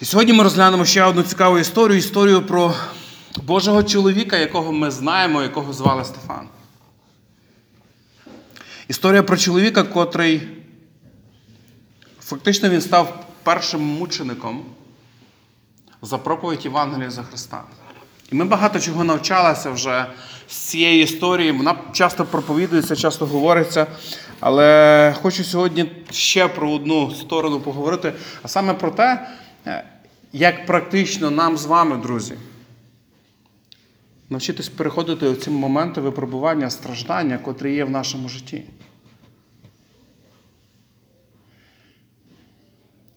І сьогодні ми розглянемо ще одну цікаву історію історію про Божого чоловіка, якого ми знаємо, якого звали Стефан. Історія про чоловіка, котрий фактично він став першим мучеником за проповідь Євангелія за Христа. І ми багато чого навчалися вже з цієї історії. Вона часто проповідується, часто говориться. Але хочу сьогодні ще про одну сторону поговорити, а саме про те, як практично нам з вами, друзі, навчитись переходити у ці моменти випробування, страждання, котрі є в нашому житті.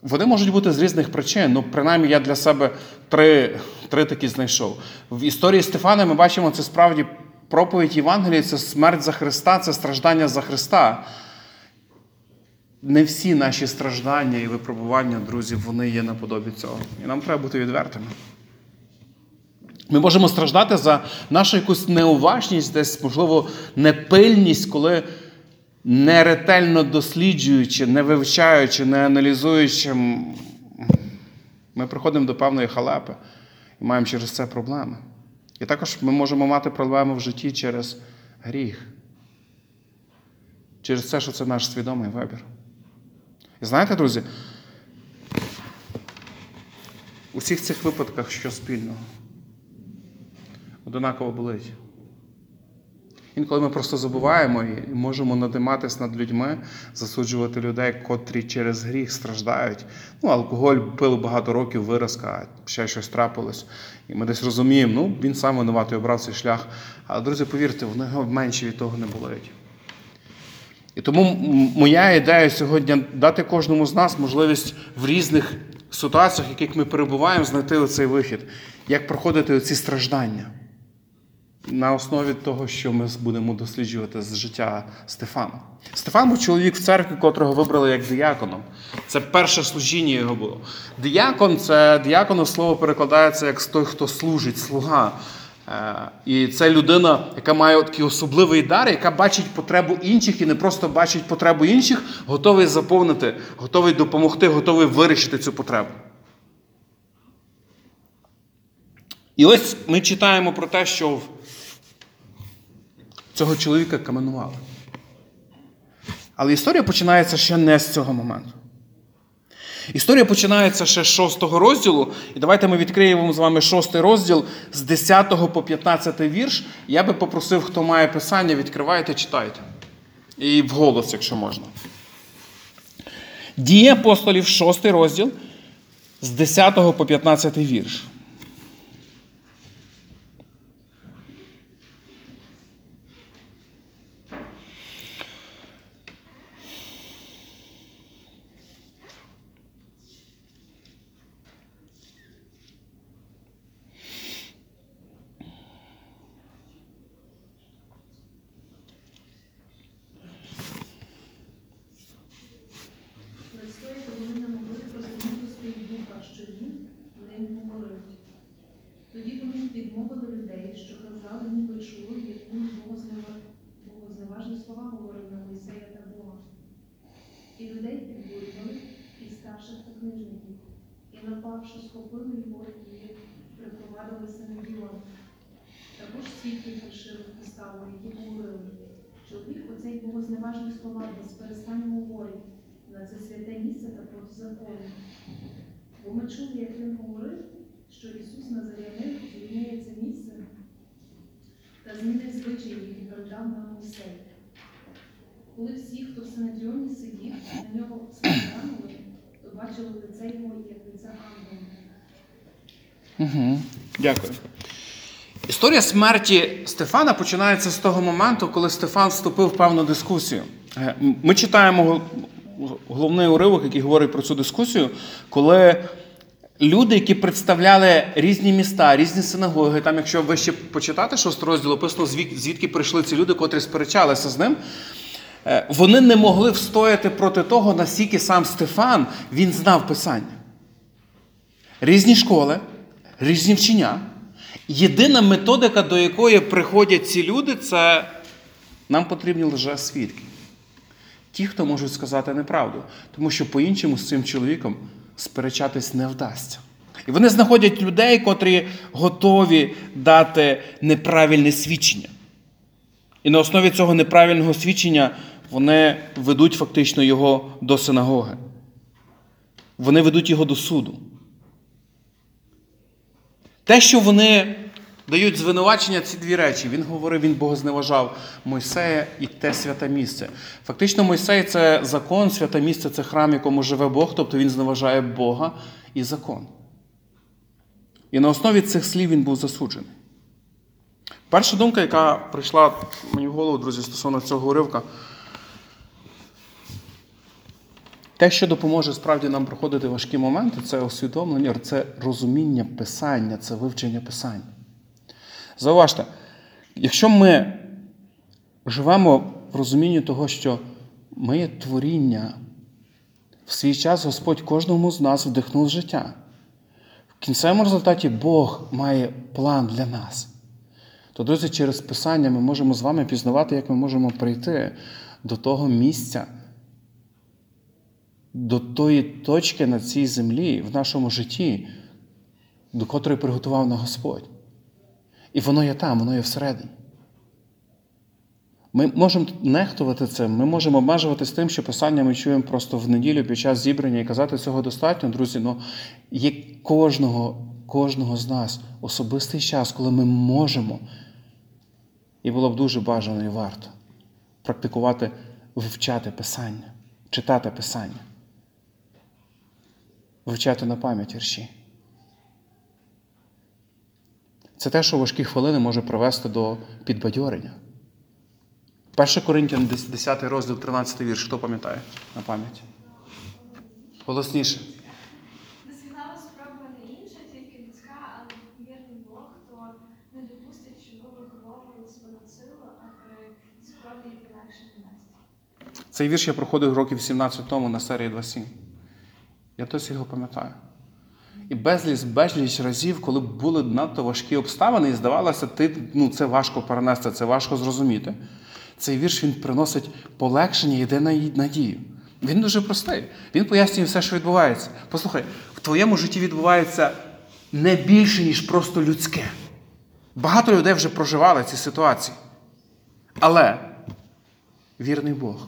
Вони можуть бути з різних причин. Ну, принаймні, я для себе три, три такі знайшов. В історії Стефана ми бачимо, це справді проповідь Євангелії, це смерть за Христа, це страждання за Христа. Не всі наші страждання і випробування, друзі, вони є наподобі цього. І нам треба бути відвертими. Ми можемо страждати за нашу якусь неуважність, десь, можливо, непильність, коли не ретельно досліджуючи, не вивчаючи, не аналізуючи, ми приходимо до певної халепи і маємо через це проблеми. І також ми можемо мати проблеми в житті через гріх, через те, що це наш свідомий вибір. І знаєте, друзі, у всіх цих випадках що спільного? Одинаково болить. Інколи ми просто забуваємо і можемо надиматись над людьми, засуджувати людей, котрі через гріх страждають. Ну, алкоголь пили багато років, виразка, ще щось трапилось. І ми десь розуміємо, ну, він сам винуватий обрав цей шлях. Але, друзі, повірте, вони менше від того не болить. І тому моя ідея сьогодні дати кожному з нас можливість в різних ситуаціях, в яких ми перебуваємо, знайти оцей вихід, як проходити оці страждання. На основі того, що ми будемо досліджувати з життя Стефана. Стефан був чоловік в церкві, котрого вибрали як діяконом. Це перше служіння його було. Діякон це діякону слово перекладається як той, хто служить, слуга. І це людина, яка має такий особливий дар, яка бачить потребу інших і не просто бачить потребу інших, готовий заповнити, готовий допомогти, готовий вирішити цю потребу. І ось ми читаємо про те, що цього чоловіка каменували. Але історія починається ще не з цього моменту. Історія починається ще з 6 розділу. І давайте ми відкриємо з вами 6 розділ з 10 по 15 вірш. Я би попросив, хто має писання, відкривайте, читайте. І вголос, якщо можна. Дії апостолів, 6 розділ з 10 по 15 вірш. Настояти вони не могли прозуміти свої духа, що він ним говорить. Вони відмовили людей, що казали, ніби чули, як він богозневажні слова говорив на Мойсея та Бога. І людей підбурювали, і старших та книжників, і напавши, схопили його і припровадили Синедіон. Також свідки фальшивих поставили, які говорили, чоловік оцей богозневажних слова без перестану говорить на це святе місце та проти закону. Бо ми чули, як він говорив, що Ісус Назарянин звільняє це місце та змінив звичаї, які передав нам Мойсей. Коли всі, хто в Синедіоні сидів, на нього споглянули, то бачили лице його, як лице ангела. Угу. Дякую. Історія смерті Стефана починається з того моменту, коли Стефан вступив в певну дискусію. Е, Ми читаємо головний уривок, який говорить про цю дискусію, коли люди, які представляли різні міста, різні синагоги, там, якщо ви ще почитати шостий розділ, описано, звідки прийшли ці люди, котрі сперечалися з ним. е, Вони не могли встояти проти того, наскільки сам Стефан він знав Писання. Різні школи, різні вчення. Єдина методика, до якої приходять ці люди, це нам потрібні лише свідки. Ті, хто можуть сказати неправду. Тому що по-іншому з цим чоловіком сперечатись не вдасться. І вони знаходять людей, котрі готові дати неправильне свідчення. І на основі цього неправильного свідчення вони ведуть фактично його до синагоги. Вони ведуть його до суду. Те, що вони дають звинувачення, ці дві речі. Він говорив, він богозневажав Мойсея і те святе місце. Фактично, Мойсей це закон, святе місце це храм, якому живе Бог, тобто він зневажає Бога і закон. І на основі цих слів він був засуджений. Перша думка, яка прийшла мені в голову, друзі, стосовно цього уривка, те, що допоможе справді нам проходити важкі моменти, це усвідомлення, це розуміння писання, це вивчення писання. Зауважте, якщо ми живемо в розумінні того, що ми є творіння, в свій час Господь кожному з нас вдихнув життя. В кінцевому результаті Бог має план для нас. То, друзі, через Писання ми можемо з вами пізнавати, як ми можемо прийти до того місця, до тої точки на цій землі, в нашому житті, до котрої приготував нас Господь. І воно є там, воно є всередині. Ми можемо нехтувати цим, ми можемо обмежуватися тим, що писання ми чуємо просто в неділю під час зібрання і казати цього достатньо, друзі. Ну є кожного, кожного з нас особистий час, коли ми можемо, і було б дуже бажано і варто практикувати, вивчати писання, читати писання, вивчати на пам'ять вірші. Це те, що важкі хвилини може привести до підбадьорення. 1 Коринтян, 10 розділ, 13 вірш. Хто пам'ятає на пам'ять? Голосніше. Цей вірш я проходив років 17 тому на серії 2.7. Я досі його пам'ятаю. І безліч, безліч разів, коли були надто важкі обставини, і здавалося, ти, ну, це важко перенести, це важко зрозуміти. Цей вірш він приносить полегшення йде на надію. Він дуже простий. Він пояснює все, що відбувається. Послухай, в твоєму житті відбувається не більше, ніж просто людське. Багато людей вже проживали ці ситуації. Але вірний Бог,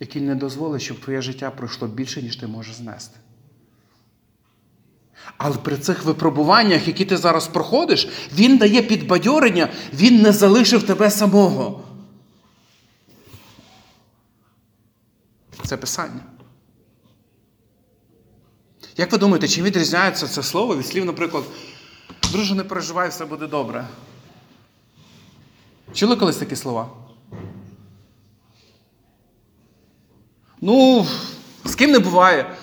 який не дозволить, щоб твоє життя пройшло більше, ніж ти можеш знести. Але при цих випробуваннях, які ти зараз проходиш, він дає підбадьорення, він не залишив тебе самого. Це писання. Як ви думаєте, чи відрізняється це слово від слів, наприклад, друже, не переживай, все буде добре? Чули колись такі слова? Ну, з ким не буває,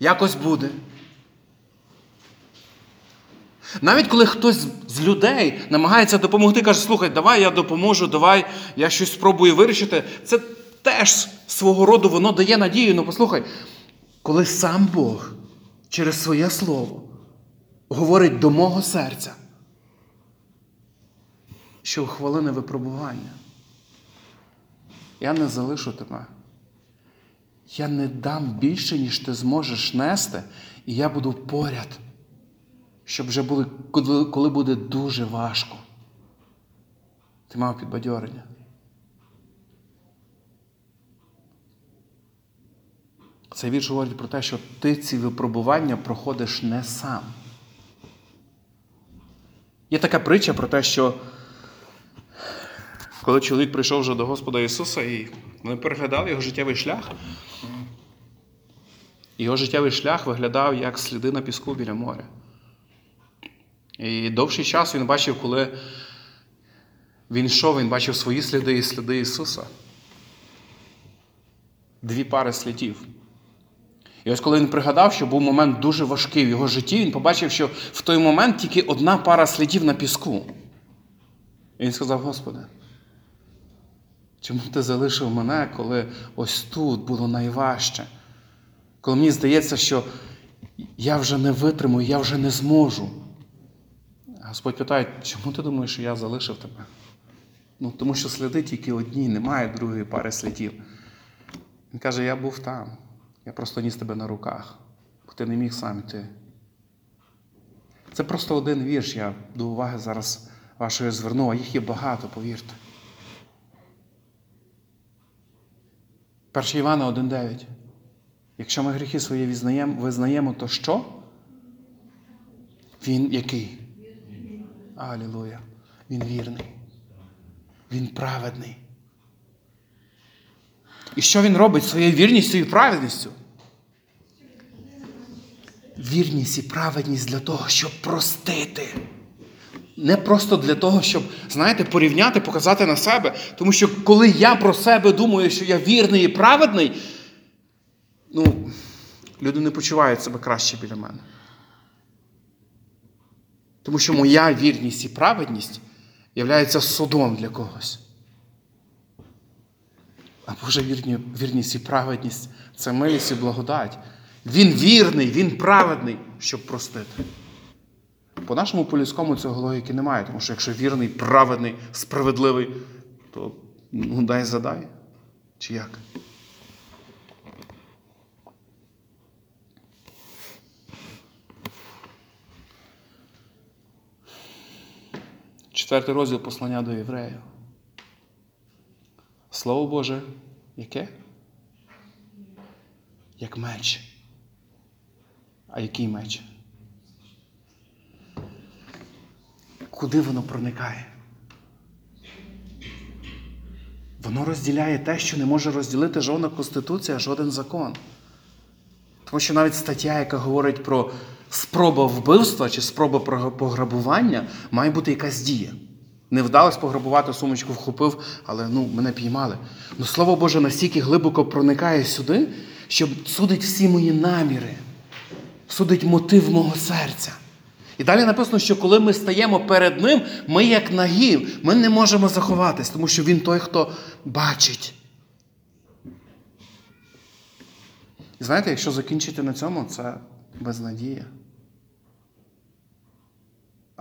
якось буде. Навіть коли хтось з людей намагається допомогти, каже, слухай, давай я допоможу, давай я щось спробую вирішити, це теж свого роду воно дає надію. Ну послухай, коли сам Бог через своє слово говорить до мого серця, що в хвилини випробування я не залишу тебе. Я не дам більше, ніж ти зможеш нести, і я буду поряд щоб вже були, коли- буде дуже важко. Ти мав підбадьорення. Цей вірш говорить про те, що ти ці випробування проходиш не сам. Є така притча про те, що коли чоловік прийшов вже до Господа Ісуса і вони переглядали його життєвий шлях, його життєвий шлях виглядав як сліди на піску біля моря. І довший час він бачив, коли він йшов, він бачив свої сліди і сліди Ісуса. Дві пари слідів. І ось коли він пригадав, що був момент дуже важкий в його житті, він побачив, що в той момент тільки одна пара слідів на піску. І він сказав: Господи, чому ти залишив мене, коли ось тут було найважче? Коли мені здається, що я вже не витримую, я вже не зможу. Господь питає, чому ти думаєш, що я залишив тебе? Ну, тому що сліди тільки одні, немає другої пари слідів. Він каже, я був там. Я просто ніс тебе на руках, бо ти не міг сам йти. Це просто один вірш. Я до уваги зараз вашої звернув, а їх є багато, повірте. 1 Івана 1,9. Якщо ми гріхи свої визнаємо, визнаємо, то що? Він який? Алілуя. Він вірний. Він праведний. І що він робить своєю вірністю і праведністю? Вірність і праведність для того, щоб простити. Не просто для того, щоб, знаєте, порівняти, показати на себе. Тому що коли я про себе думаю, що я вірний і праведний, ну, люди не почувають себе краще біля мене. Тому що моя вірність і праведність являється судом для когось. А Божа вірність і праведність це милість і благодать. Він вірний, він праведний, щоб простити. По нашому по-людському цього логіки немає, тому що якщо вірний, праведний, справедливий, то ну, дай задай. Чи як? Четвертий розділ послання до євреїв. Слово Боже, яке? Як меч. А який меч? Куди воно проникає? Воно розділяє те, що не може розділити жодна конституція, жоден закон. Тому що навіть стаття, яка говорить про спробу вбивства чи спроба пограбування, має бути якась дія. Не вдалося пограбувати, сумочку вхопив, але ну, мене піймали. Ну, Слово Боже настільки глибоко проникає сюди, що судить всі мої наміри, судить мотив мого серця. І далі написано, що коли ми стаємо перед Ним, ми як нагі, ми не можемо заховатись, тому що Він той, хто бачить. Знаєте, якщо закінчити на цьому, це безнадія.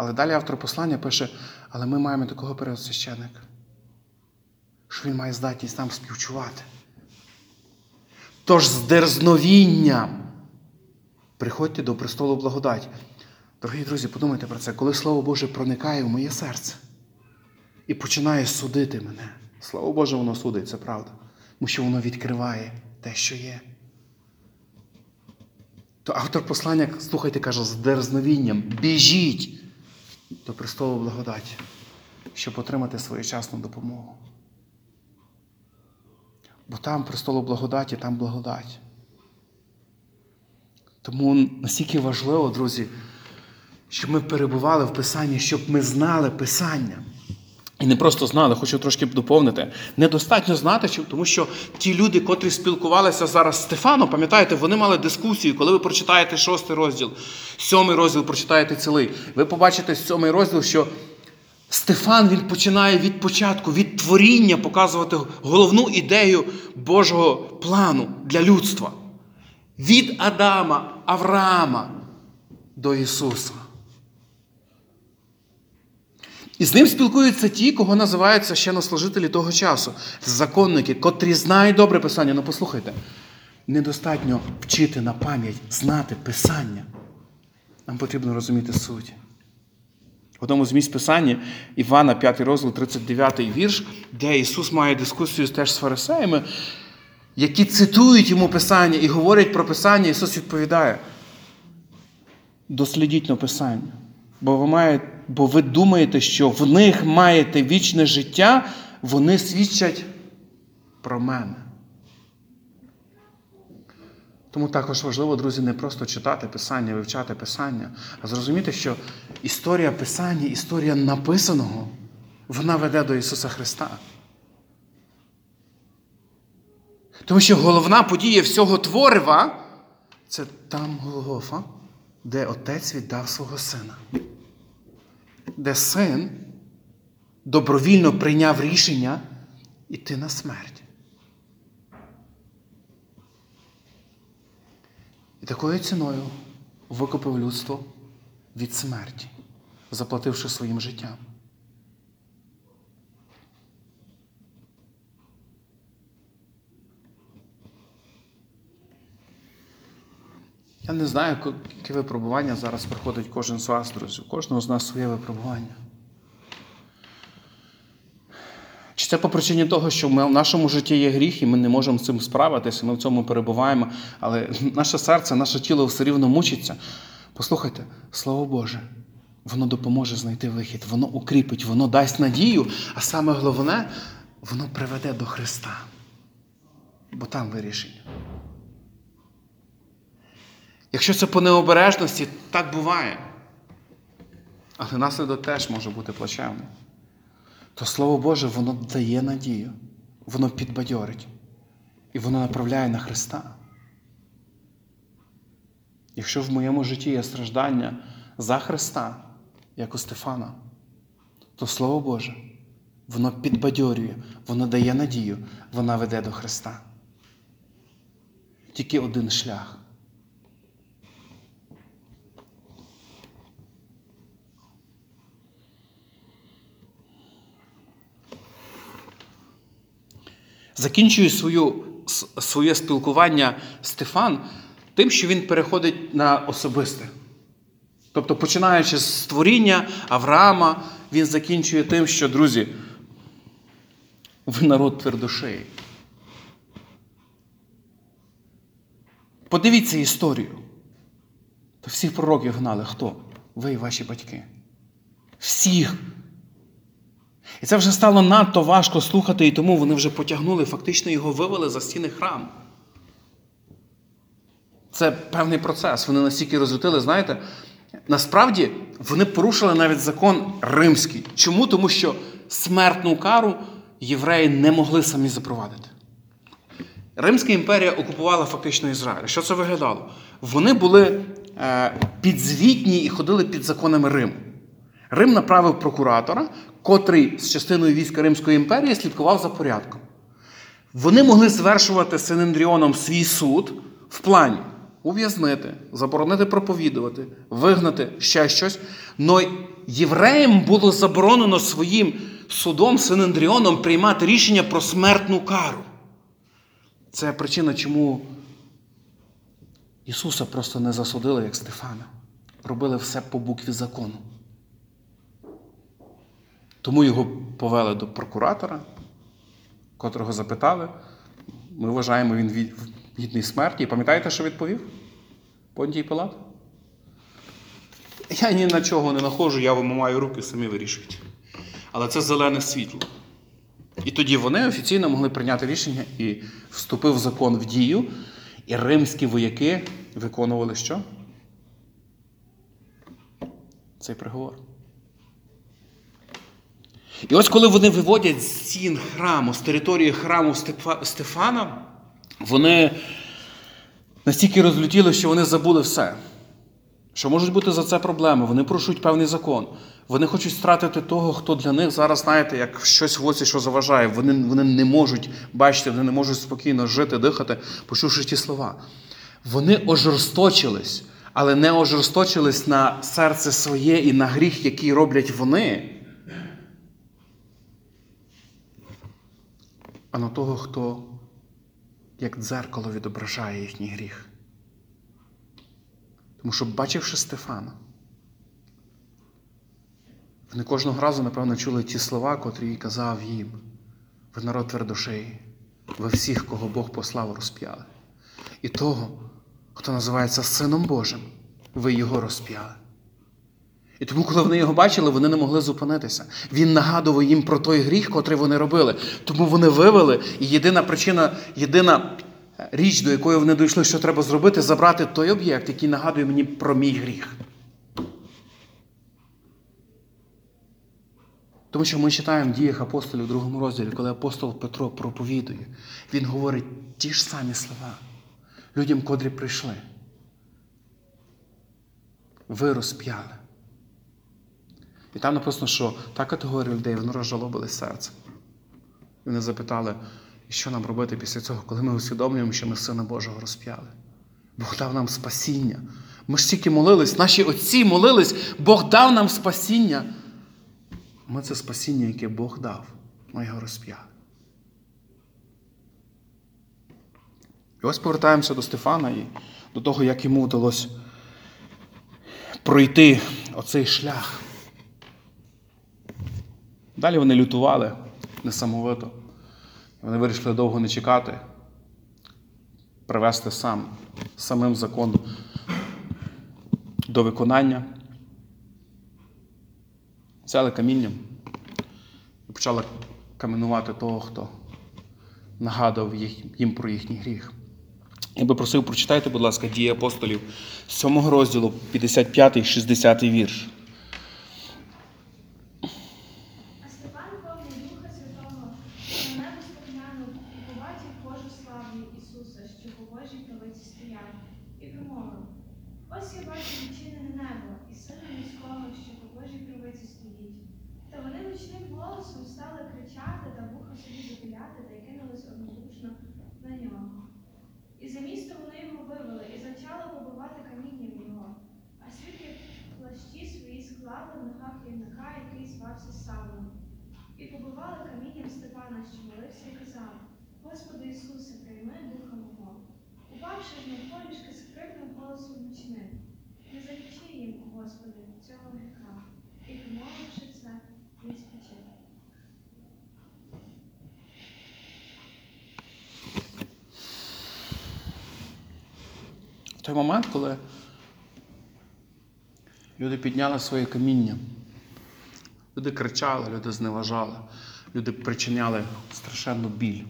Але далі автор послання пише, але ми маємо такого переосвященника, що він має здатність нам співчувати. Тож з дерзновінням приходьте до престолу благодаті. Дорогі друзі, подумайте про це, коли Слово Боже проникає в моє серце і починає судити мене. Слово Боже, воно судить, це правда. Тому що воно відкриває те, що є. То автор послання, слухайте, каже, з дерзновінням, біжіть до престолу благодаті, щоб отримати своєчасну допомогу. Бо там престолу благодаті, там благодать. Тому настільки важливо, друзі, щоб ми перебували в Писанні, щоб ми знали Писання. І не просто знали, хочу трошки доповнити. Недостатньо знати, тому що ті люди, котрі спілкувалися зараз з Стефаном, пам'ятаєте, вони мали дискусію. Коли ви прочитаєте шостий розділ, сьомий розділ прочитаєте цілий, ви побачите сьомий розділ, що Стефан він починає від початку, від творіння показувати головну ідею Божого плану для людства. Від Адама, Авраама до Ісуса. І з ним спілкуються ті, кого називають священнослужителі того часу, законники, котрі знають добре Писання. Ну послухайте, недостатньо вчити на пам'ять, знати Писання. Нам потрібно розуміти суть. В одному з місць Писання Івана, 5 розділ, 39 вірш, де Ісус має дискусію теж з фарисеями, які цитують йому Писання і говорять про Писання, Ісус відповідає: дослідіть на Писання. Бо ви, маєте, бо ви думаєте, що в них маєте вічне життя, вони свідчать про мене. Тому також важливо, друзі, не просто читати Писання, вивчати Писання, а зрозуміти, що історія Писання, історія написаного, вона веде до Ісуса Христа. Тому що головна подія всього творива це там Голгофа, де Отець віддав свого сина, де син добровільно прийняв рішення йти на смерть. І такою ціною викупив людство від смерті, заплативши своїм життям. Я не знаю, яке випробування зараз проходить кожен з вас, друзі. У кожного з нас своє випробування. Чи це по причині того, що ми, в нашому житті є гріх, і ми не можемо з цим справитися, ми в цьому перебуваємо, але наше серце, наше тіло все рівно мучиться. Послухайте, слово Боже, воно допоможе знайти вихід, воно укріпить, воно дасть надію, а саме головне, воно приведе до Христа. Бо там вирішення. Якщо це по необережності, так буває. Але наслідок теж може бути плачевним. То Слово Боже, воно дає надію, воно підбадьорить і воно направляє на Христа. Якщо в моєму житті є страждання за Христа, як у Стефана, то Слово Боже, воно підбадьорює, воно дає надію, воно веде до Христа. Тільки один шлях. Закінчує свою, своє спілкування Стефан тим, що він переходить на особисте. Тобто, починаючи з створіння Авраама, він закінчує тим, що, друзі, ви народ твердошеї. Подивіться історію. То всіх пророків гнали хто? Ви і ваші батьки. Всіх. І це вже стало надто важко слухати, і тому вони вже потягнули, фактично його вивели за стіни храму. Це певний процес. Вони настільки розлютили, знаєте, насправді вони порушили навіть закон римський. Чому? Тому що смертну кару євреї не могли самі запровадити. Римська імперія окупувала фактично Ізраїль. Що це виглядало? Вони були е, підзвітні і ходили під законами Риму. Рим направив прокуратора, котрий з частиною війська Римської імперії слідкував за порядком. Вони могли звершувати Синендріоном свій суд в плані ув'язнити, заборонити проповідувати, вигнати ще щось. Но євреям було заборонено своїм судом Синендріоном приймати рішення про смертну кару. Це причина, чому Ісуса просто не засудили, як Стефана. Робили все по букві закону. Тому його повели до прокуратора, котрого запитали. Ми вважаємо, він гідний смерті. І пам'ятаєте, що відповів? Понтій Пилат? Я ні на чого не находжу, я вимиваю руки, самі вирішуйте. Але це зелене світло. І тоді вони офіційно могли прийняти рішення і вступив закон в дію, і римські вояки виконували що? Цей приговор. І ось коли вони виводять з стін храму, з території храму Стефана, вони настільки розлютіли, що вони забули все. Що можуть бути за це проблеми? Вони порушують певний закон. Вони хочуть стратити того, хто для них зараз, знаєте, як щось в оці, що заважає. Вони, вони не можуть бачити, вони не можуть спокійно жити, дихати, почувши ті слова. Вони ожорсточились, але не ожорсточились на серце своє і на гріх, який роблять вони. А на того, хто як дзеркало відображає їхній гріх. Тому що, бачивши Стефана, вони кожного разу, напевно, чули ті слова, котрі казав їм: ви народ твердошеї, ви всіх, кого Бог послав, розп'яли. І того, хто називається Сином Божим, ви його розп'яли. І тому, коли вони його бачили, вони не могли зупинитися. Він нагадував їм про той гріх, котрий вони робили. Тому вони вивели, і єдина причина, єдина річ, до якої вони дійшли, що треба зробити, забрати той об'єкт, який нагадує мені про мій гріх. Тому що ми читаємо в діях апостолів у другому розділі, коли апостол Петро проповідує, він говорить ті ж самі слова людям, котрі прийшли. Ви розп'яли. І там написано, що та категорія людей вони розжалобили серце. І вони запитали, що нам робити після цього, коли ми усвідомлюємо, що ми Сина Божого розп'яли. Бог дав нам спасіння. Ми ж тільки молились, наші отці молились, Бог дав нам спасіння. Ми це спасіння, яке Бог дав, ми його розп'яли. І ось повертаємося до Стефана і до того, як йому вдалося пройти оцей шлях. Далі вони лютували несамовито. Вони вирішили довго не чекати, привести сам, самим закон до виконання. Взяли камінням і почали каменувати того, хто нагадував їх, їм про їхній гріх. Я би просив, прочитайте, будь ласка, дії апостолів з 7 розділу, 55 60 вірш. А Степан, повний Духа Святого, на небо споглянув і побачив Божу славу Ісуса, що по Божій правиці стояв, і промовив: Ось я бачу відчинене небо і сина людського, що по Божій правиці стоїть. Та вони гучним голосом стали кричати та вуха собі запіляти та й кинулись однодушно на нього. І за місто вони його вивели, і зачали побивати камінням його. А свідки плащі свої склали в ногах юнака, який звався Савлом. І побивали камінням Степана, що молився, і казав: Господи Ісусе, прийми духа мого. Упавши ж навколішки, скрикнув голосом гучним. Не залічи їм, Господи, цього гріха. І промовивши це, він спочив. В той момент, коли люди підняли своє каміння, люди кричали, люди зневажали, люди причиняли страшенну біль,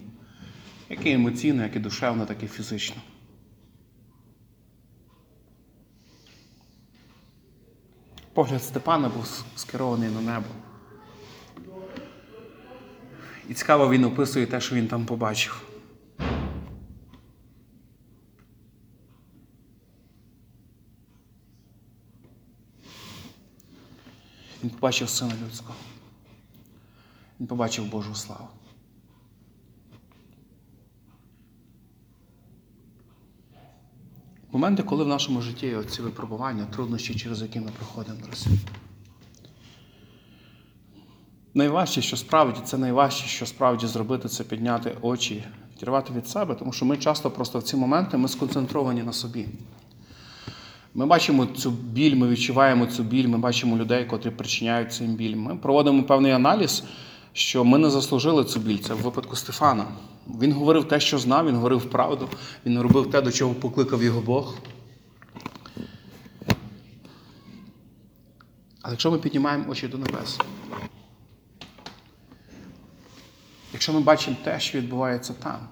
як і емоційно, як і душевно, так і фізично. Погляд Степана був скерований на небо. І цікаво, він описує те, що він там побачив. Він побачив Сина Людського. Він побачив Божу славу. Моменти, коли в нашому житті є ці випробування, труднощі, через які ми проходимо, друзі. Найважче, що справді, це найважче, що справді зробити, це підняти очі, відірвати від себе, тому що ми часто просто в ці моменти ми сконцентровані на собі. Ми бачимо цю біль, ми відчуваємо цю біль, ми бачимо людей, котрі причиняють цим біль. Ми проводимо певний аналіз, що ми не заслужили цю біль. Це в випадку Стефана. Він говорив те, що знав, він говорив правду, він робив те, до чого покликав його Бог. Але якщо ми піднімаємо очі до небес, якщо ми бачимо те, що відбувається там,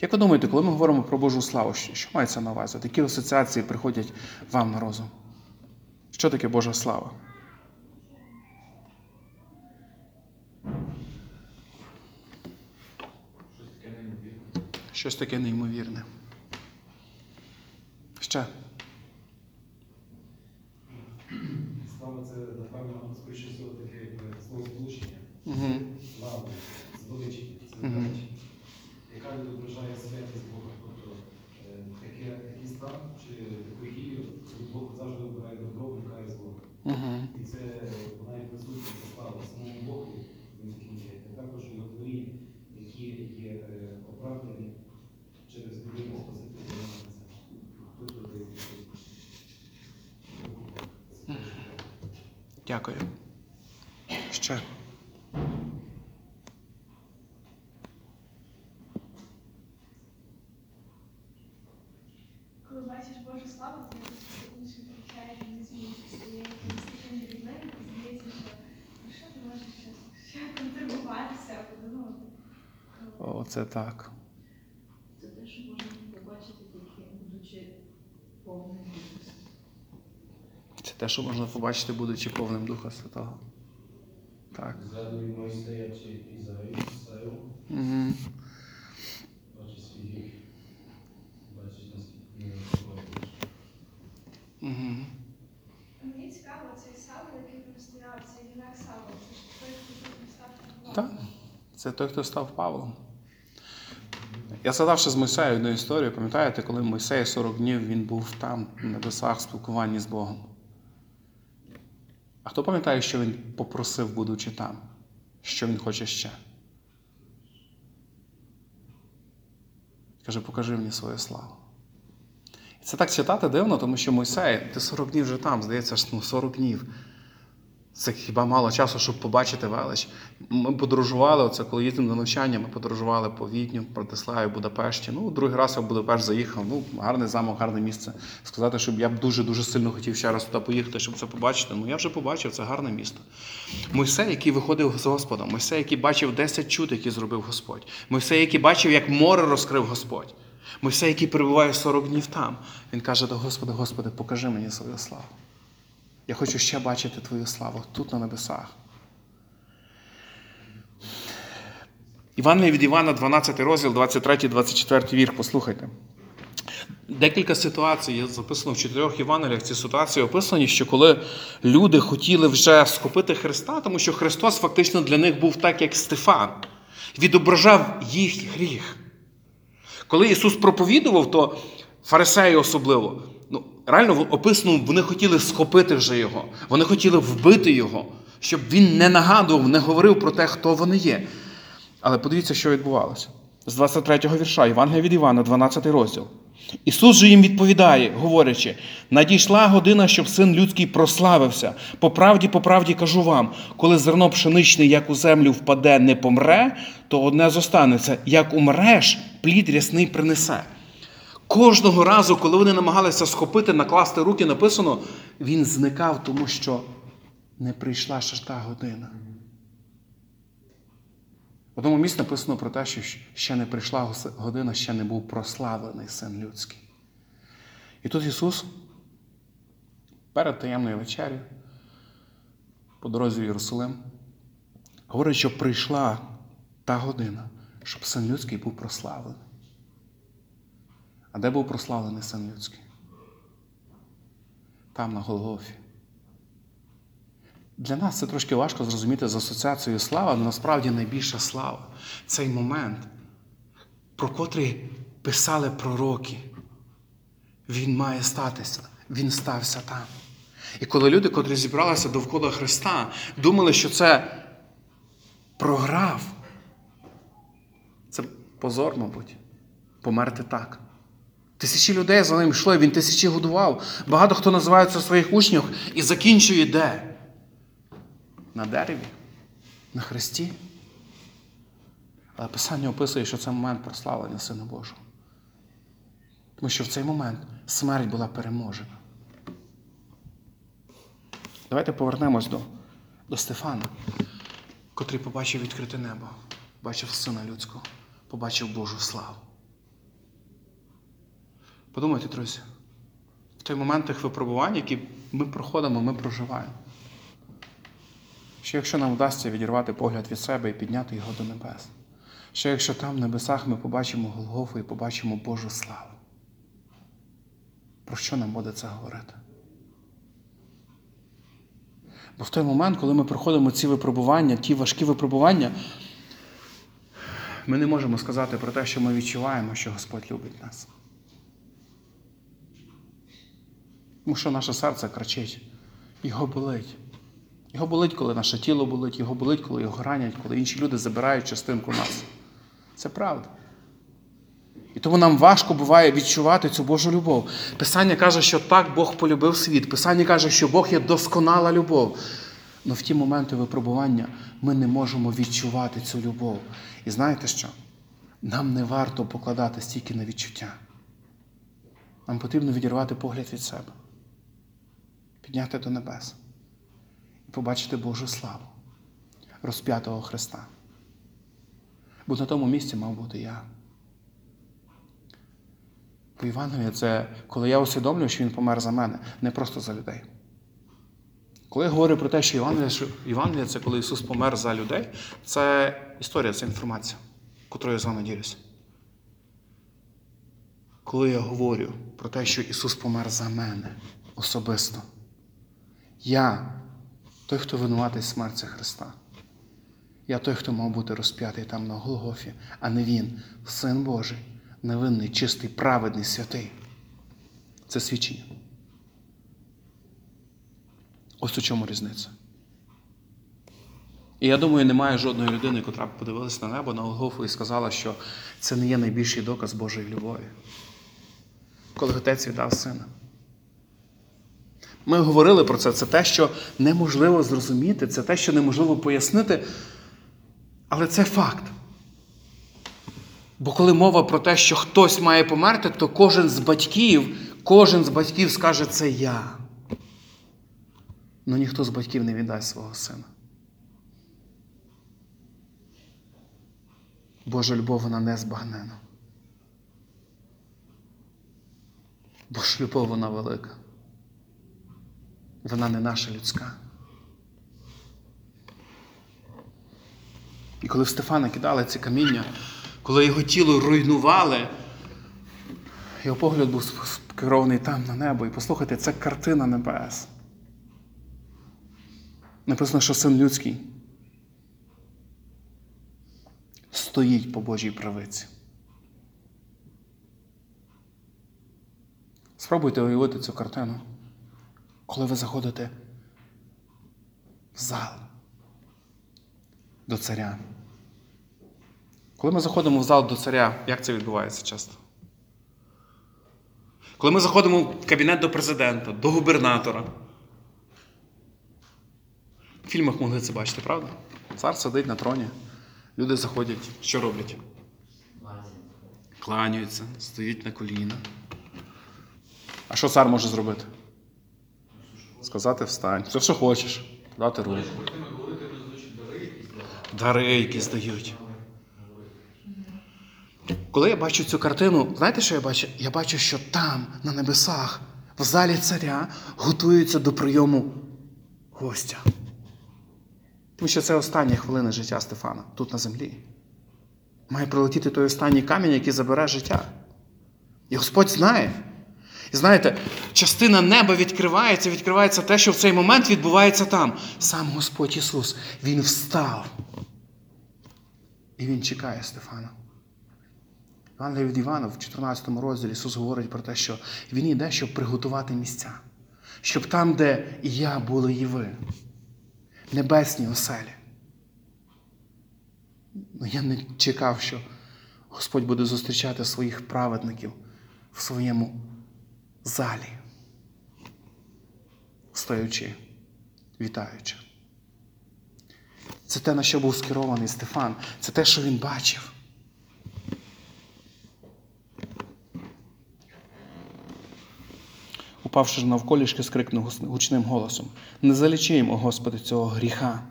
як ви думаєте, коли ми говоримо про Божу славу, що, мається на увазі? От Які асоціації приходять вам на розум? Що таке Божа слава? Щось таке неймовірне. Ще. Слава це, напевно, скоріше всього таке слово сполучення. Слава, звеличення, це Мгм. яка відображає святість Бога. Тобто е, таке, такий стан чи таку дію, Бог завжди обирає добро, уникає зло. Угу. І це вона і присутня, це слава самому Богу, також його творіння, які є е, оправдані через людину спасителя. Хто туди Дякую. Ще. Коли бачиш Божу славу, якось інші втрачає таким і здається, що ти можеш ще контрибуватися подумати. Так. Це те, що можна побачити тільки будучи повним Духа. Це те, що можна побачити, будучи повним Духа Святого. Так. Угу. Угу. Мені цікаво, цей Савл, який простояв, цей юнак Савл, це ж той, хто став Павлом. Так. Це той, хто став Павлом. Я згадав ще з Мойсею одну історію, пам'ятаєте, коли Мойсей 40 днів він був там, на небесах, в спілкуванні з Богом. А хто пам'ятає, що він попросив, будучи там? Що він хоче ще? Каже, покажи мені свою славу. І це так читати дивно, тому що Мойсей, ти 40 днів вже там, здається, ж ну, 40 днів. Це хіба мало часу, щоб побачити велич. Ми подорожували, оце коли їздимо на навчання, ми подорожували по Відню, Братиславі, Будапешті. Ну, другий раз я в Будапешт заїхав. Ну, гарний замок, гарне місце. Сказати, щоб я б дуже-дуже сильно хотів ще раз туди поїхати, щоб це побачити. Ну, я вже побачив, це гарне місто. Мойсей, який виходив з Господом, Мойсей, який бачив 10 чуд, які зробив Господь. Мойсей, який бачив, як море розкрив Господь. Мойсей, який перебуває 40 днів там. Він каже до Господа, Господи, покажи мені свою славу. Я хочу ще бачити Твою славу тут на небесах. Івангелія від Івана, 12 розділ, 23-24 вірш. Послухайте. Декілька ситуацій є записано в чотирьох Євангеліях. Ці ситуації описані, що коли люди хотіли вже схопити Христа, тому що Христос фактично для них був так, як Стефан, відображав їх гріх. Коли Ісус проповідував, то фарисеї особливо, реально описано, вони хотіли схопити вже Його, вони хотіли вбити Його, щоб Він не нагадував, не говорив про те, хто вони є. Але подивіться, що відбувалося. З 23-го вірша, Євангелія від Івана, 12 розділ. Ісус же їм відповідає, говорячи: надійшла година, щоб син людський прославився. По правді, по правді кажу вам, коли зерно пшеничне, як у землю впаде, не помре, то одне зостанеться. Як умреш, плід рясний принесе. Кожного разу, коли вони намагалися схопити, накласти руки, написано, він зникав, тому що не прийшла ще та година. В одному місці написано про те, що ще не прийшла година, ще не був прославлений син людський. І тут Ісус перед таємною вечерю, по дорозі в Єрусалим, говорить, що прийшла та година, щоб син людський був прославлений. А де був прославлений син людський? Там, на Голгофі. Для нас це трошки важко зрозуміти з асоціацією слава, але насправді найбільша слава цей момент, про котрий писали пророки. Він має статися, він стався там. І коли люди, котрі зібралися довкола Христа, думали, що це програв, це позор, мабуть, померти так. Тисячі людей за ним йшло, він тисячі годував. Багато хто називається своїх учнів і закінчує де? На дереві, на хресті. Але Писання описує, що це момент прославлення Сина Божого. Тому що в цей момент смерть була переможена. Давайте повернемось до, до Стефана, котрий побачив відкрите небо, бачив Сина Людського, побачив Божу славу. Подумайте, друзі, в той момент тих випробувань, які ми проходимо, ми проживаємо. Що якщо нам вдасться відірвати погляд від себе і підняти його до небес? Що якщо там в небесах ми побачимо Голгофу і побачимо Божу славу? Про що нам буде це говорити? Бо в той момент, коли ми проходимо ці випробування, ті важкі випробування, ми не можемо сказати про те, що ми відчуваємо, що Господь любить нас. Тому що наше серце кричить, його болить. Його болить, коли наше тіло болить, його болить, коли його ранять, коли інші люди забирають частинку нас. Це правда. І тому нам важко буває відчувати цю Божу любов. Писання каже, що так Бог полюбив світ. Писання каже, що Бог є досконала любов. Але в ті моменти випробування ми не можемо відчувати цю любов. І знаєте що? Нам не варто покладати стільки на відчуття. Нам потрібно відірвати погляд від себе, підняти до небес і побачити Божу славу, розп'ятого Христа. Бо на тому місці мав бути я. Бо Євангелія це коли я усвідомлюю, що Він помер за мене, не просто за людей. Коли я говорю про те, що Євангелія це коли Ісус помер за людей, це історія, це інформація, котрою я з вами ділюся. Коли я говорю про те, що Ісус помер за мене особисто, я той, хто винуватий смерті Христа. Я той, хто мав бути розп'ятий там на Голгофі, а не Він, Син Божий, невинний, чистий, праведний, святий. Це свідчення. Ось у чому різниця. І я думаю, немає жодної людини, яка б подивилася на небо, на Голгофу і сказала, що це не є найбільший доказ Божої любові. Коли Отець віддав сина. Ми говорили про це. Це те, що неможливо зрозуміти, це те, що неможливо пояснити. Але це факт. Бо коли мова про те, що хтось має померти, то кожен з батьків, кожен з батьків скаже, це я. Ну ніхто з батьків не віддасть свого сина. Божа любов вона не збагнена. Божа любов вона велика. Вона не наша людська. І коли в Стефана кидали ці каміння, коли його тіло руйнували, його погляд був скерований там на небо. І послухайте, це картина небес. Написано, що син людський стоїть по Божій правиці. Спробуйте уявити цю картину, коли ви заходите в зал до царя. Коли ми заходимо в зал до царя, як це відбувається часто? Коли ми заходимо в кабінет до президента, до губернатора. В фільмах могли це бачити, правда? Цар сидить на троні. Люди заходять, що роблять? Кланяються, стоять на коліна. А що цар може зробити? Сказати встань. Все, що хочеш. Дати руку. Дари якісь дають. Коли я бачу цю картину, знаєте, що я бачу? Я бачу, що там, на небесах, в залі царя, готуються до прийому гостя. Тому що це останні хвилини життя Стефана тут на землі. Має прилетіти той останній камінь, який забере життя. І Господь знає. І знаєте, частина неба відкривається, відкривається те, що в цей момент відбувається там. Сам Господь Ісус, Він встав. І Він чекає Стефана. Євангелія від Івана в 14 розділі Ісус говорить про те, що Він йде, щоб приготувати місця, щоб там, де і я, були і ви, небесні оселі. Ну, я не чекав, що Господь буде зустрічати своїх праведників в своєму залі, стоячи, вітаючи. Це те, на що був скерований Стефан, це те, що він бачив. Упавши навколішки, скрикнув гучним голосом: Не залічимо, Господи, цього гріха.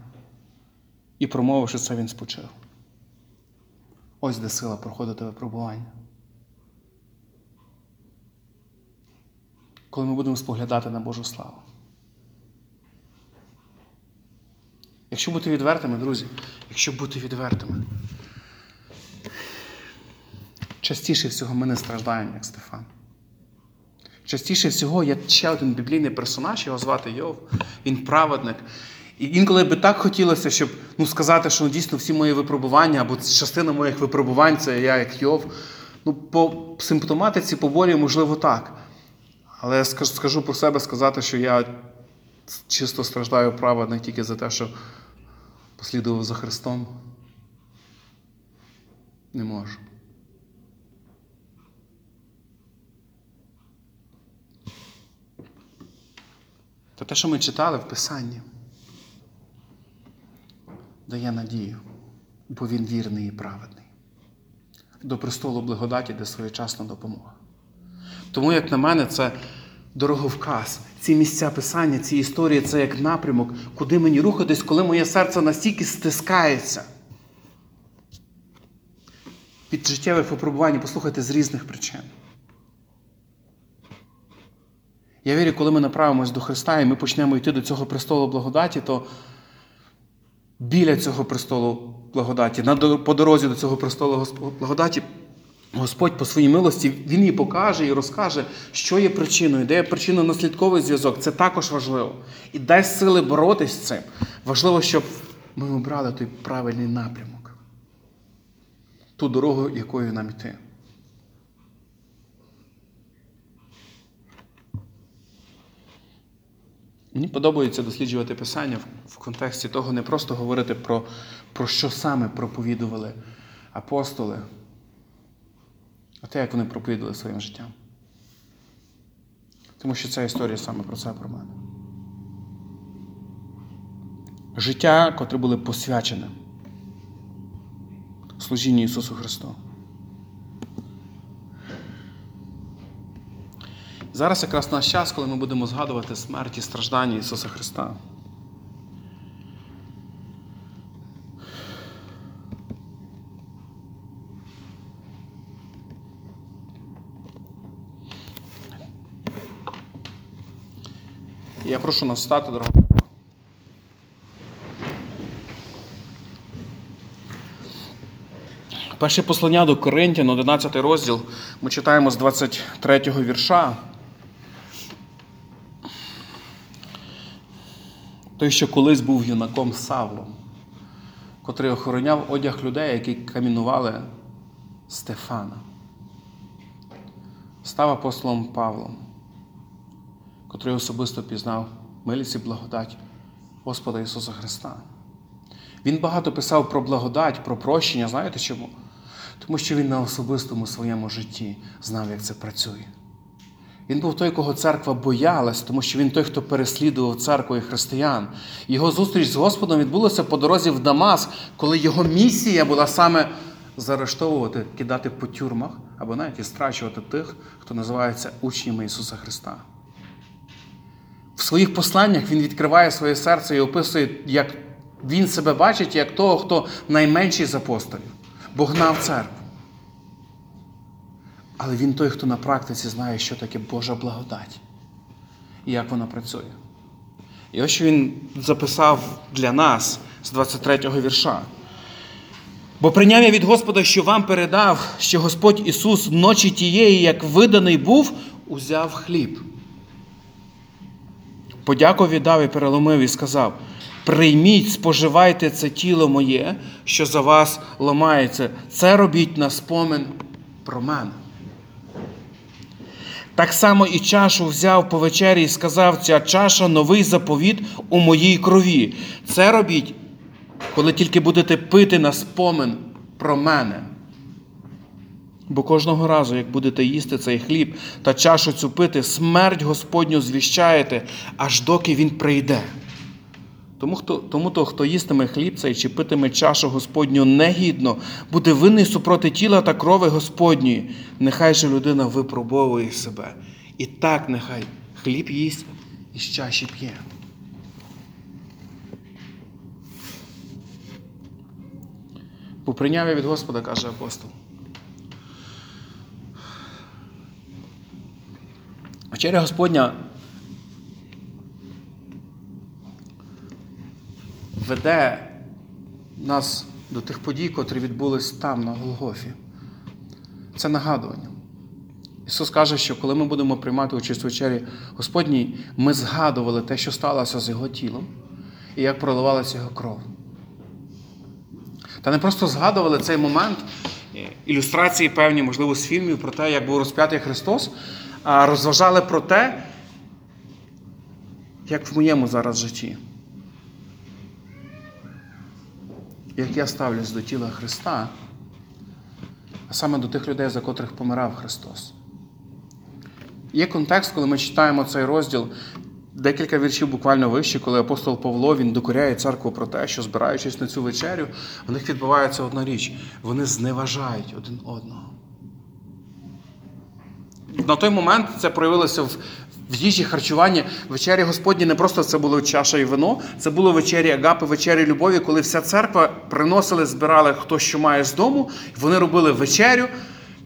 І промовивши це, він спочив. Ось де сила проходити випробування. Коли ми будемо споглядати на Божу славу. Якщо бути відвертими, друзі, якщо бути відвертими, частіше всього ми не страждаємо, як Стефан. Частіше всього є ще один біблійний персонаж, його звати Йов. Він праведник. І інколи би так хотілося, щоб ну, сказати, що ну, дійсно всі мої випробування або частина моїх випробувань це я як Йов. Ну, по симптоматиці, по болі, можливо, так. Але я скажу, про себе сказати, що я чисто страждаю праведник тільки за те, що послідував за Христом. Не можу. Та те, що ми читали в Писанні, дає надію, бо він вірний і праведний. До престолу благодаті, де своєчасна допомога. Тому, як на мене, це дороговказ. Ці місця писання, ці історії це як напрямок, куди мені рухатись, коли моє серце настільки стискається. Від життєвих випробувань, послухайте, з різних причин. Я вірю, коли ми направимось до Христа і ми почнемо йти до цього престолу благодаті, то біля цього престолу благодаті, по дорозі до цього престолу благодаті, Господь по своїй милості Він їй покаже і розкаже, що є причиною, де є причинно-наслідковий зв'язок. Це також важливо. І дасть сили боротись з цим. Важливо, щоб ми обрали той правильний напрямок, ту дорогу, якою нам йти. Мені подобається досліджувати писання в, контексті того, не просто говорити про, про що саме проповідували апостоли, а те, як вони проповідували своїм життям. Тому що ця історія саме про це про мене. Життя, котре були посвячене служінню Ісусу Христу. Зараз якраз наш час, коли ми будемо згадувати смерть і страждання Ісуса Христа. Я прошу нас встати, дорога. Перше послання до Коринтян, 11 розділ, ми читаємо з 23 вірша. Той, що колись був юнаком Савлом, котрий охороняв одяг людей, які камінували Стефана, став апостолом Павлом, котрий особисто пізнав милість і благодать Господа Ісуса Христа. Він багато писав про благодать, про прощення. Знаєте чому? Тому що він на особистому своєму житті знав, як це працює. Він був той, кого церква боялась, тому що він той, хто переслідував церкву і християн. Його зустріч з Господом відбулася по дорозі в Дамас, коли його місія була саме заарештовувати, кидати по тюрмах або навіть і страчувати тих, хто називається учнями Ісуса Христа. В своїх посланнях він відкриває своє серце і описує, як він себе бачить як того, хто найменший з апостолів, бо гнав церкву. Але він той, хто на практиці знає, що таке Божа благодать і як вона працює. І ось що він записав для нас з 23-го вірша. Бо прийняв я від Господа, що вам передав, що Господь Ісус ночі тієї, як виданий був, узяв хліб. Подяку віддав і переломив і сказав: Прийміть, споживайте це тіло моє, що за вас ламається. Це робіть на спомин про мене. Так само і чашу взяв по вечері і сказав: ця чаша новий заповіт у моїй крові. Це робіть, коли тільки будете пити на спомин про мене. Бо кожного разу, як будете їсти цей хліб та чашу цю пити, смерть Господню звіщаєте, аж доки він прийде. Тому, хто, тому то, хто їстиме хліб цей чи питиме чашу Господню негідно, буде винний супроти тіла та крови Господньої. Нехай же людина випробовує себе. І так нехай хліб їсть і з чаші п'є. Бо прийняв я від Господа, каже апостол. Вечеря Господня веде нас до тих подій, котрі відбулись там, на Голгофі. Це нагадування. Ісус каже, що коли ми будемо приймати участь у вечері Господній, ми згадували те, що сталося з Його тілом, і як проливалася Його кров. Та не просто згадували цей момент, е, ілюстрації певні, можливо, з фільмів про те, як був розп'ятий Христос, розважали про те, як в моєму зараз житті. Як я ставлюсь до тіла Христа, а саме до тих людей, за котрих помирав Христос. Є контекст, коли ми читаємо цей розділ, декілька віршів буквально вище, коли апостол Павло він докоряє церкву про те, що збираючись на цю вечерю, в них відбувається одна річ: вони зневажають один одного. На той момент це проявилося в, в їжі харчуванні. Вечері Господні не просто це було чаша і вино, це було вечері агапи, вечері любові, коли вся церква приносили, збирали хто що має з дому, вони робили вечерю,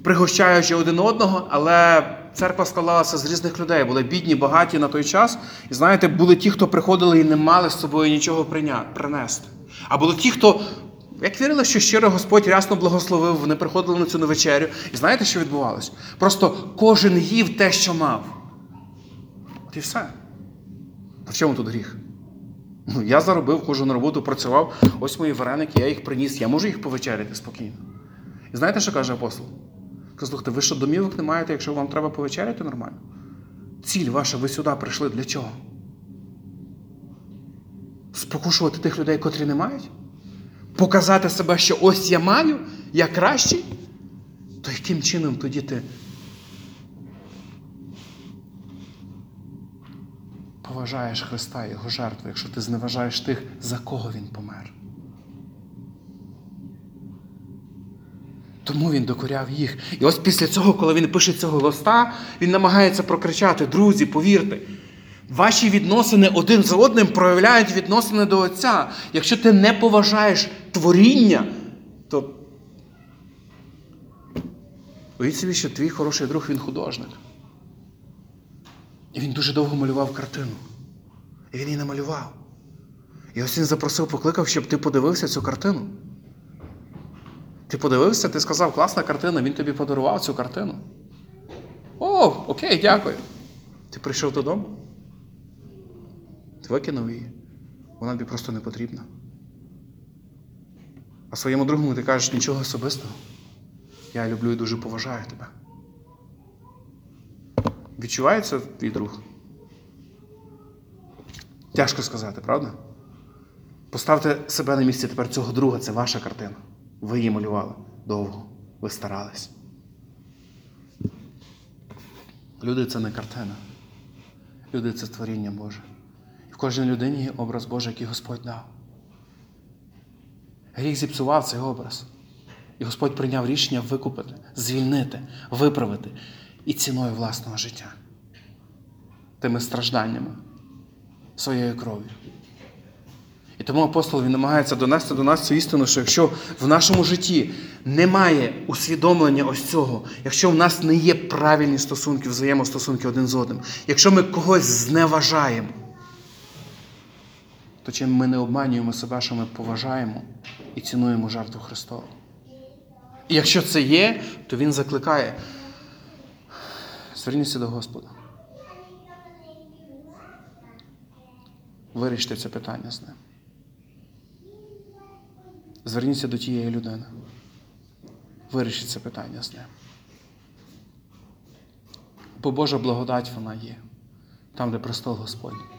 пригощаючи один одного, але церква складалася з різних людей. Були бідні, багаті на той час. І знаєте, були ті, хто приходили і не мали з собою нічого принести. А були ті, хто. Як вірили, що щиро Господь рясно благословив, вони приходили на цю вечерю. І знаєте, що відбувалось? Просто кожен їв те, що мав. От і все. При чому тут гріх? Ну, я заробив, хожу на роботу, працював. Ось мої вареники, я їх приніс. Я можу їх повечеряти спокійно. І знаєте, що каже апостол? Каже, слухайте, ви що домівок не маєте, якщо вам треба повечеряти нормально? Ціль ваша, ви сюди прийшли для чого? Спокушувати тих людей, котрі не мають? Показати себе, що ось я маю, я кращий? То яким чином тоді ти поважаєш Христа і Його жертву, якщо ти зневажаєш тих, за кого Він помер? Тому він докоряв їх. І ось після цього, коли він пише цього листа, він намагається прокричати: друзі, повірте, ваші відносини один з одним проявляють відносини до Отця. Якщо ти не поважаєш творіння, то уявіть собі, що твій хороший друг він художник. І він дуже довго малював картину. І він її намалював. І ось він запросив, покликав, щоб ти подивився цю картину. Ти подивився, ти сказав, класна картина, він тобі подарував цю картину. О, окей, дякую. Ти прийшов додому. Ти викинув її. Вона тобі просто не потрібна. А своєму другому ти кажеш нічого особистого. Я люблю і дуже поважаю тебе. Відчувається твій друг? Тяжко сказати, правда? Поставте себе на місце тепер цього друга, це ваша картина. Ви її малювали довго, ви старались. Люди це не картина. Люди це творіння Боже. І в кожній людині є образ Божий, який Господь дав. Гріх зіпсував цей образ. І Господь прийняв рішення викупити, звільнити, виправити і ціною власного життя. Тими стражданнями, своєю кров'ю. І тому апостол він намагається донести до нас цю істину, що якщо в нашому житті немає усвідомлення ось цього, якщо в нас не є правильні стосунки, взаємостосунки один з одним, якщо ми когось зневажаємо, то чим ми не обманюємо себе, що ми поважаємо і цінуємо жертву Христову. І якщо це є, то Він закликає. Зверніться до Господа. Виріште це питання з ним. Зверніться до тієї людини. Вирішіть це питання з ним. Бо Божа благодать вона є, там, де престол Господній.